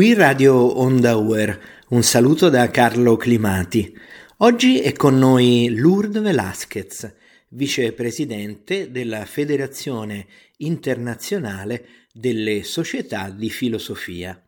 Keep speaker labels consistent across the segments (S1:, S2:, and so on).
S1: Qui Radio Onda Uer, un saluto da Carlo Climati. Oggi è con noi Lourdes Velázquez, vicepresidente della Federazione Internazionale delle Società di Filosofia.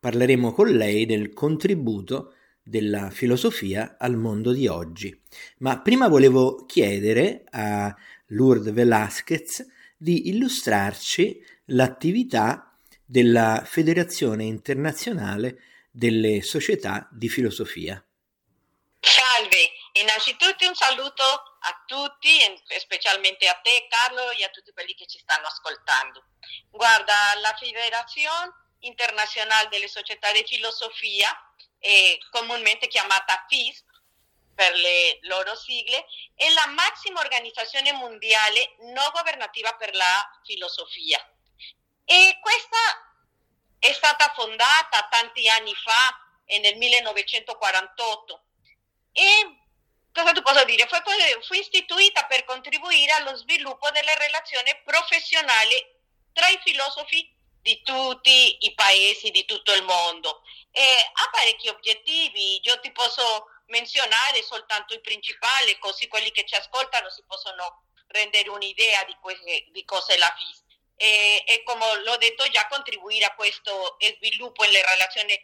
S1: Parleremo con lei del contributo della filosofia al mondo di oggi. Ma prima volevo chiedere a Lourdes Velázquez di illustrarci l'attività della Federazione Internazionale delle Società di Filosofia.
S2: Salve, innanzitutto un saluto a tutti, specialmente a te Carlo e a tutti quelli che ci stanno ascoltando. Guarda, la Federazione Internazionale delle Società di Filosofia, è comunemente chiamata FIS per le loro sigle, è la massima organizzazione mondiale non governativa per la filosofia. E questa è stata fondata tanti anni fa, nel 1948. E cosa ti posso dire? Fu, fu istituita per contribuire allo sviluppo delle relazioni professionali tra i filosofi di tutti i paesi di tutto il mondo. E ha parecchi obiettivi, io ti posso menzionare soltanto i principali, così quelli che ci ascoltano si possono rendere un'idea di, que- di cosa è la FIS. E, e, come l'ho detto già, contribuire a questo sviluppo nelle relazioni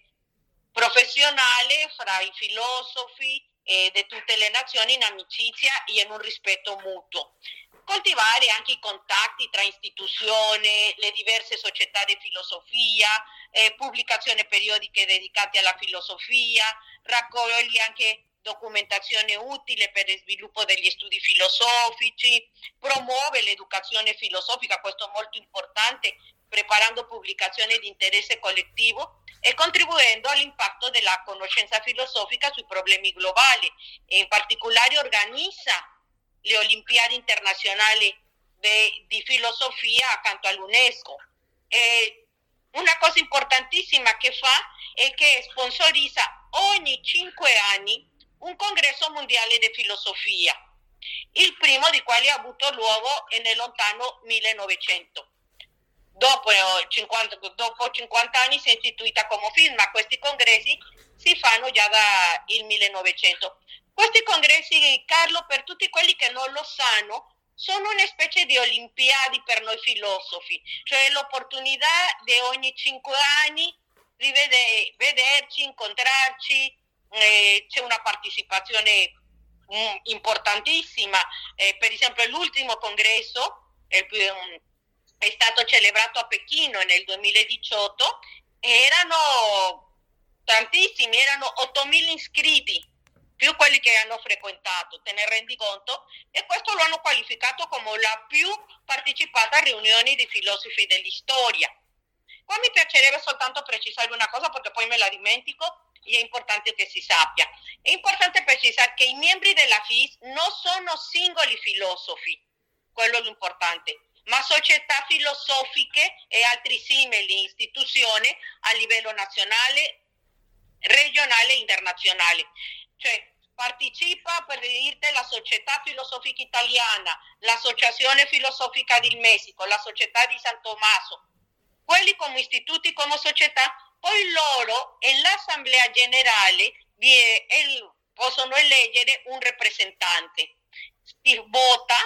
S2: professionali fra i filosofi e di tutte le nazioni in amicizia e in un rispetto mutuo. Coltivare anche i contatti tra istituzioni, le diverse società di filosofia, eh, pubblicazioni periodiche dedicate alla filosofia, raccoglie anche documentazione utile per il sviluppo degli studi filosofici, promuove l'educazione filosofica, questo è molto importante, preparando pubblicazioni di interesse collettivo e contribuendo all'impatto della conoscenza filosofica sui problemi globali e in particolare organizza le Olimpiadi internazionali de, di filosofia accanto all'UNESCO. E una cosa importantissima che fa è che sponsorizza ogni cinque anni un congresso mondiale di filosofia, il primo di quali ha avuto luogo nel lontano 1900. Dopo 50, eh, dopo 50 anni si è istituita come film, ma questi congressi si fanno già dal 1900. Questi congressi, Carlo, per tutti quelli che non lo sanno, sono una specie di olimpiadi per noi filosofi, cioè l'opportunità di ogni cinque anni di vederci, incontrarci, eh, c'è una partecipazione mm, importantissima. Eh, per esempio l'ultimo congresso è, è stato celebrato a Pechino nel 2018, erano tantissimi, erano 8.000 iscritti più quelli che hanno frequentato, te ne rendi conto? E questo lo hanno qualificato come la più partecipata a riunioni di filosofi dell'istoria. Qua mi piacerebbe soltanto precisare una cosa perché poi me la dimentico e è importante che si sappia. È importante precisare che i membri della FIS non sono singoli filosofi, quello è l'importante, ma società filosofiche e altri simili istituzioni a livello nazionale, regionale e internazionale. Cioè, partecipa per dirti la Società Filosofica Italiana, l'Associazione Filosofica del Messico, la Società di San Tommaso, quelli come istituti, come società, poi loro nell'Assemblea Generale possono eleggere un rappresentante. Si vota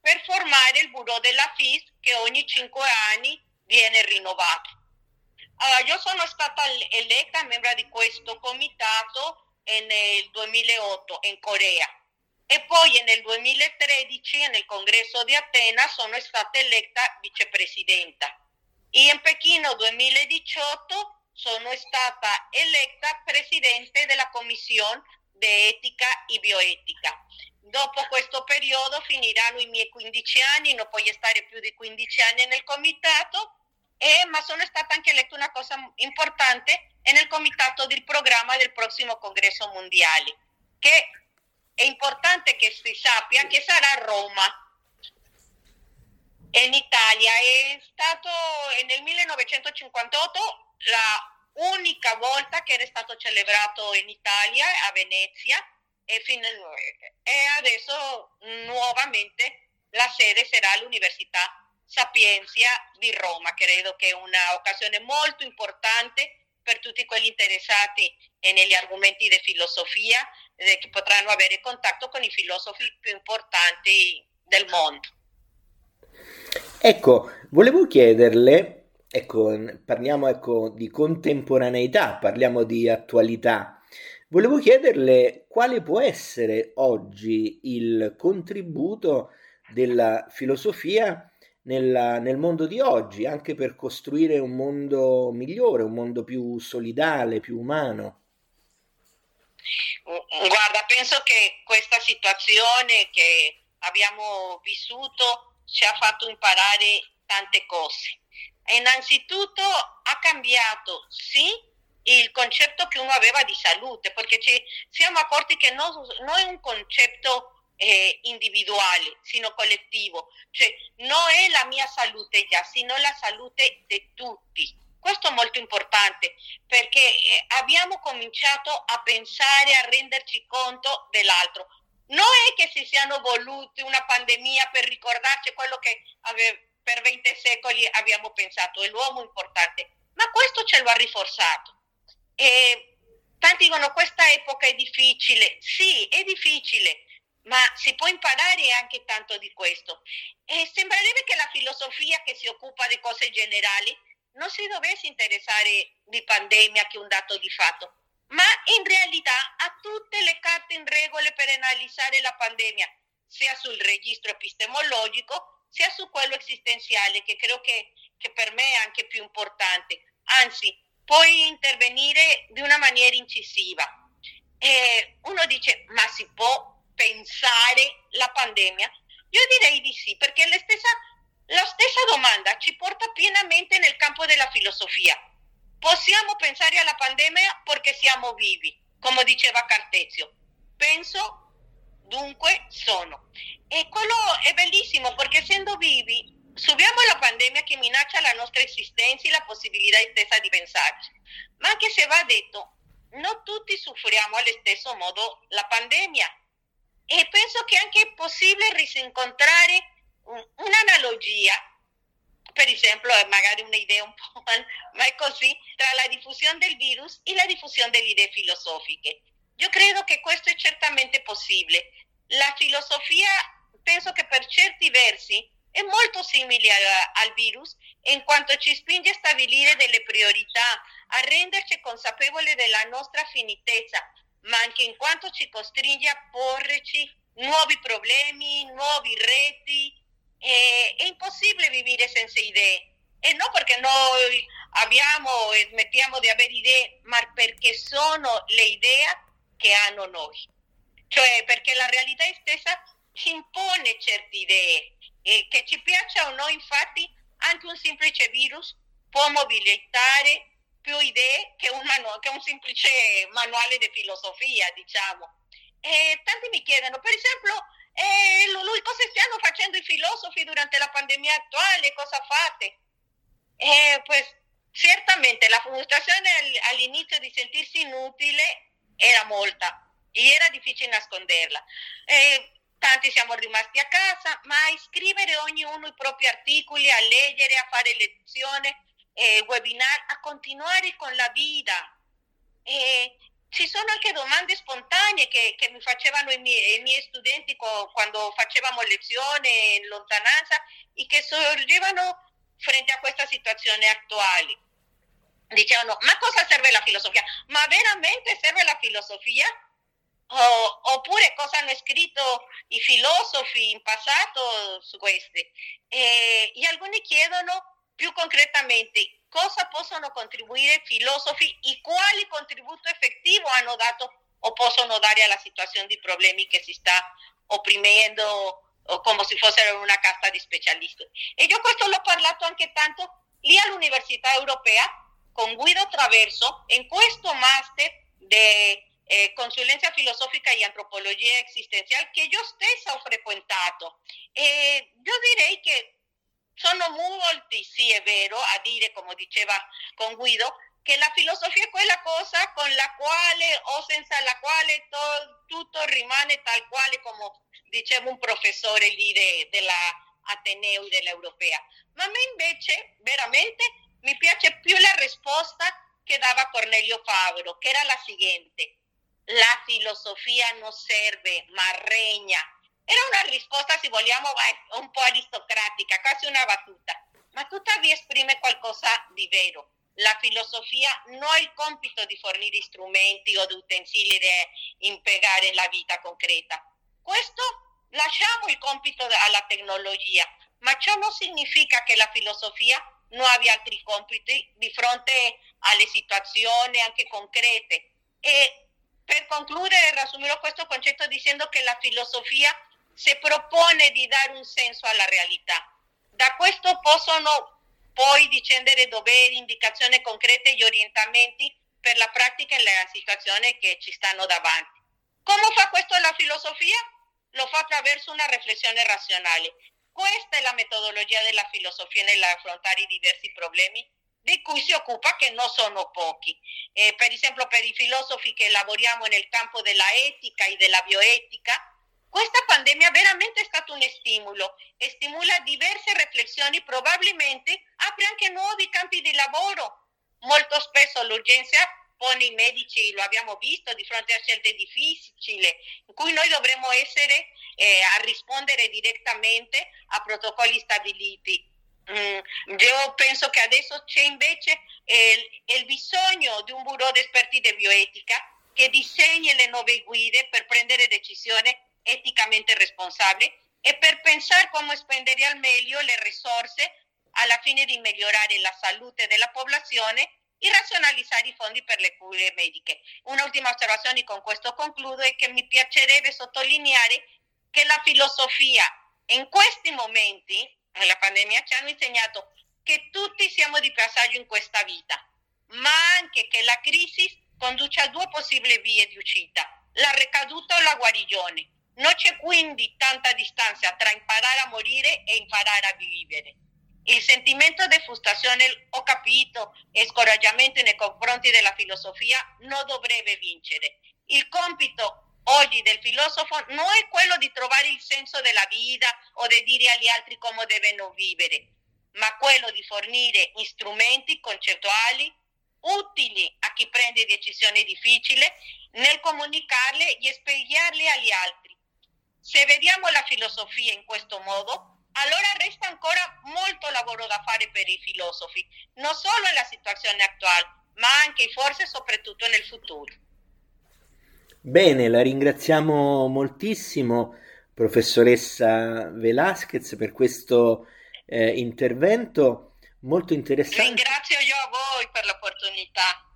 S2: per formare il bureau della FIS che ogni cinque anni viene rinnovato. Allora, io sono stata eletta membro di questo comitato nel 2008 in Corea e poi nel 2013 nel congresso di Atena sono stata eletta vicepresidenta e in Pechino 2018 sono stata eletta presidente della commissione di etica e bioetica. Dopo questo periodo finiranno i miei 15 anni, non voglio stare più di 15 anni nel comitato, e, ma sono stata anche eletta una cosa importante nel comitato del programma del prossimo congresso mondiale, che è importante che si sappia che sarà a Roma Italia. È stato nel 1958 la unica volta che era stato celebrato in Italia, a Venezia, e, adesso nuovamente la sede sarà all'Università Sapienza di Roma. Credo che è un'occasione molto importante per tutti quelli interessati negli argomenti di filosofia eh, che potranno avere contatto con i filosofi più importanti del mondo.
S1: Ecco, volevo chiederle, ecco, parliamo ecco, di contemporaneità, parliamo di attualità. Volevo chiederle quale può essere oggi il contributo della filosofia nella, nel mondo di oggi, anche per costruire un mondo migliore, un mondo più solidale, più umano.
S2: Guarda, penso che questa situazione che abbiamo vissuto ci ha fatto imparare tante cose. Innanzitutto ha cambiato, sì, il concetto che uno aveva di salute, perché ci siamo accorti che non, non è un concetto eh, individuale, sino collettivo, cioè non è la mia salute già, sino la salute di tutti. Questo è molto importante perché eh, abbiamo cominciato a pensare, a renderci conto dell'altro. Non è che si siano voluti una pandemia per ricordarci quello che per 20 secoli abbiamo pensato, è l'uomo importante, ma questo ce lo ha rinforzato. E tanti dicono questa epoca è difficile, sì, è difficile, ma si può imparare anche tanto di questo. E sembrerebbe che la filosofia che si occupa di cose generali non si dovesse interessare di pandemia che un dato di fatto, ma in realtà ha tutte le carte in regole per analizzare la pandemia, sia sul registro epistemologico, sia su quello esistenziale, che credo che, che per me è anche più importante. Anzi, puoi intervenire di una maniera incisiva. E uno dice, ma si può pensare la pandemia? Io direi di sì, perché la stessa, la stessa domanda ci porta pienamente nel campo della filosofia. Possiamo pensare alla pandemia perché siamo vivi, come diceva Cartezio. Penso, dunque sono. E quello è bellissimo perché essendo vivi subiamo la pandemia che minaccia la nostra esistenza e la possibilità stessa di pensarci. Ma anche se va detto, non tutti soffriamo allo stesso modo la pandemia e penso che anche è possibile risincontrare un'analogia, per esempio, magari un'idea un po', ma è così, tra la diffusione del virus e la diffusione delle idee filosofiche. Io credo che questo è certamente possibile. La filosofia, penso che per certi versi, è molto simile al, al virus in quanto ci spinge a stabilire delle priorità, a renderci consapevoli della nostra finitezza, ma anche in quanto ci costringe a porci nuovi problemi, nuovi reti. E, è impossibile vivere senza idee. E non perché noi abbiamo e smettiamo di avere idee, ma perché sono le idee che hanno noi. Cioè perché la realtà stessa ci impone certe idee. E che ci piaccia o no, infatti, anche un semplice virus può mobilitare più idee che un, manu- che un semplice manuale di filosofia, diciamo. E tanti mi chiedono, per esempio, eh, lui, cosa stanno facendo i filosofi durante la pandemia attuale? Cosa fate? Eh, pues, certamente la frustrazione all'inizio di sentirsi inutile era molta e era difficile nasconderla. Eh, tanti siamo rimasti a casa, ma a scrivere ognuno i propri articoli, a leggere, a fare lezione, eh, webinar a continuare con la vita. Eh, ci sono anche domande spontanee che, che mi facevano i miei, i miei studenti co, quando facevamo lezione in lontananza e che sorgevano frente a questa situazione attuale. Dicevano, ma cosa serve la filosofia? Ma veramente serve la filosofia? O, oppure cosa hanno scritto i filosofi in passato su queste? E, e alcuni chiedono più concretamente, cosa possono contribuire filosofi e quali contributo effettivo hanno dato o possono dare alla situazione di problemi che si sta opprimendo come se fossero una casta di specialisti. E io questo l'ho parlato anche tanto lì all'Università Europea con Guido Traverso in questo master di eh, consulenza filosofica e antropologia esistenziale che io stessa ho frequentato. E io direi che sono molti, sì è vero, a dire, come diceva con Guido, che la filosofia è quella cosa con la quale o senza la quale to, tutto rimane tal quale come diceva un professore lì de, della Ateneo dell'Europea. Ma a me invece, veramente, mi piace più la risposta che dava Cornelio Fabro, che era la seguente. La filosofia non serve, ma regna. Era una risposta, se vogliamo, un po' aristocratica, quasi una battuta, ma tuttavia esprime qualcosa di vero. La filosofia non ha il compito di fornire strumenti o di utensili da impiegare nella vita concreta. Questo lasciamo il compito alla tecnologia, ma ciò non significa che la filosofia non abbia altri compiti di fronte alle situazioni anche concrete. E per concludere, riassumerò questo concetto dicendo che la filosofia si propone di dare un senso alla realtà. Da questo possono poi discendere doveri, indicazioni concrete e orientamenti per la pratica nella situazione che ci stanno davanti. Come fa questo la filosofia? Lo fa attraverso una riflessione razionale. Questa è la metodologia della filosofia nell'affrontare i diversi problemi di cui si occupa, che non sono pochi. Eh, per esempio, per i filosofi che lavoriamo nel campo della etica e della bioetica, questa pandemia veramente è stato un stimolo e stimola diverse riflessioni, probabilmente apre anche nuovi campi di lavoro. Molto spesso l'urgenza pone i medici, lo abbiamo visto, di fronte a scelte difficili, in cui noi dovremmo essere eh, a rispondere direttamente a protocolli stabiliti. Mm, io penso che adesso c'è invece eh, il bisogno di un bureau di esperti di bioetica che disegni le nuove guide per prendere decisioni eticamente responsabili e per pensare come spendere al meglio le risorse alla fine di migliorare la salute della popolazione e razionalizzare i fondi per le cure mediche. Un'ultima osservazione, con questo concludo, è che mi piacerebbe sottolineare che la filosofia in questi momenti, nella pandemia, ci hanno insegnato che tutti siamo di passaggio in questa vita, ma anche che la crisi conduce a due possibili vie di uscita, la ricaduta o la guarigione. Non c'è quindi tanta distanza tra imparare a morire e imparare a vivere. Il sentimento di frustrazione, ho capito, e scoraggiamento nei confronti della filosofia non dovrebbe vincere. Il compito oggi del filosofo non è quello di trovare il senso della vita o di dire agli altri come devono vivere, ma quello di fornire strumenti concettuali utili a chi prende decisioni difficili nel comunicarle e spiegarle agli altri se vediamo la filosofia in questo modo, allora resta ancora molto lavoro da fare per i filosofi, non solo nella situazione attuale, ma anche forse soprattutto nel futuro.
S1: Bene, la ringraziamo moltissimo, professoressa Velasquez, per questo eh, intervento molto interessante.
S2: Ringrazio io a voi per l'opportunità.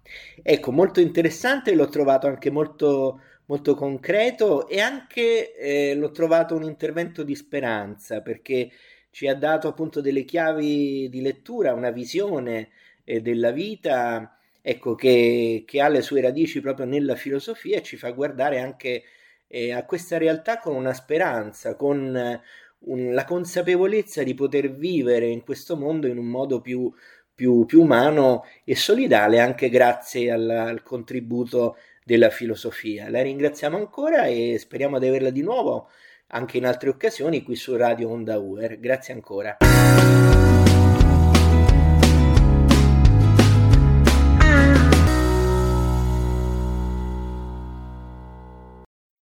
S1: Ecco, molto interessante, l'ho trovato anche molto molto concreto e anche eh, l'ho trovato un intervento di speranza perché ci ha dato appunto delle chiavi di lettura, una visione eh, della vita ecco, che, che, ha le sue radici proprio nella filosofia e ci fa guardare anche eh, a questa realtà con una speranza, con un, la consapevolezza di poter vivere in questo mondo in un modo più, più, più umano e solidale anche grazie al, al contributo della filosofia. La ringraziamo ancora e speriamo di averla di nuovo anche in altre occasioni qui su Radio Onda UR. Grazie ancora.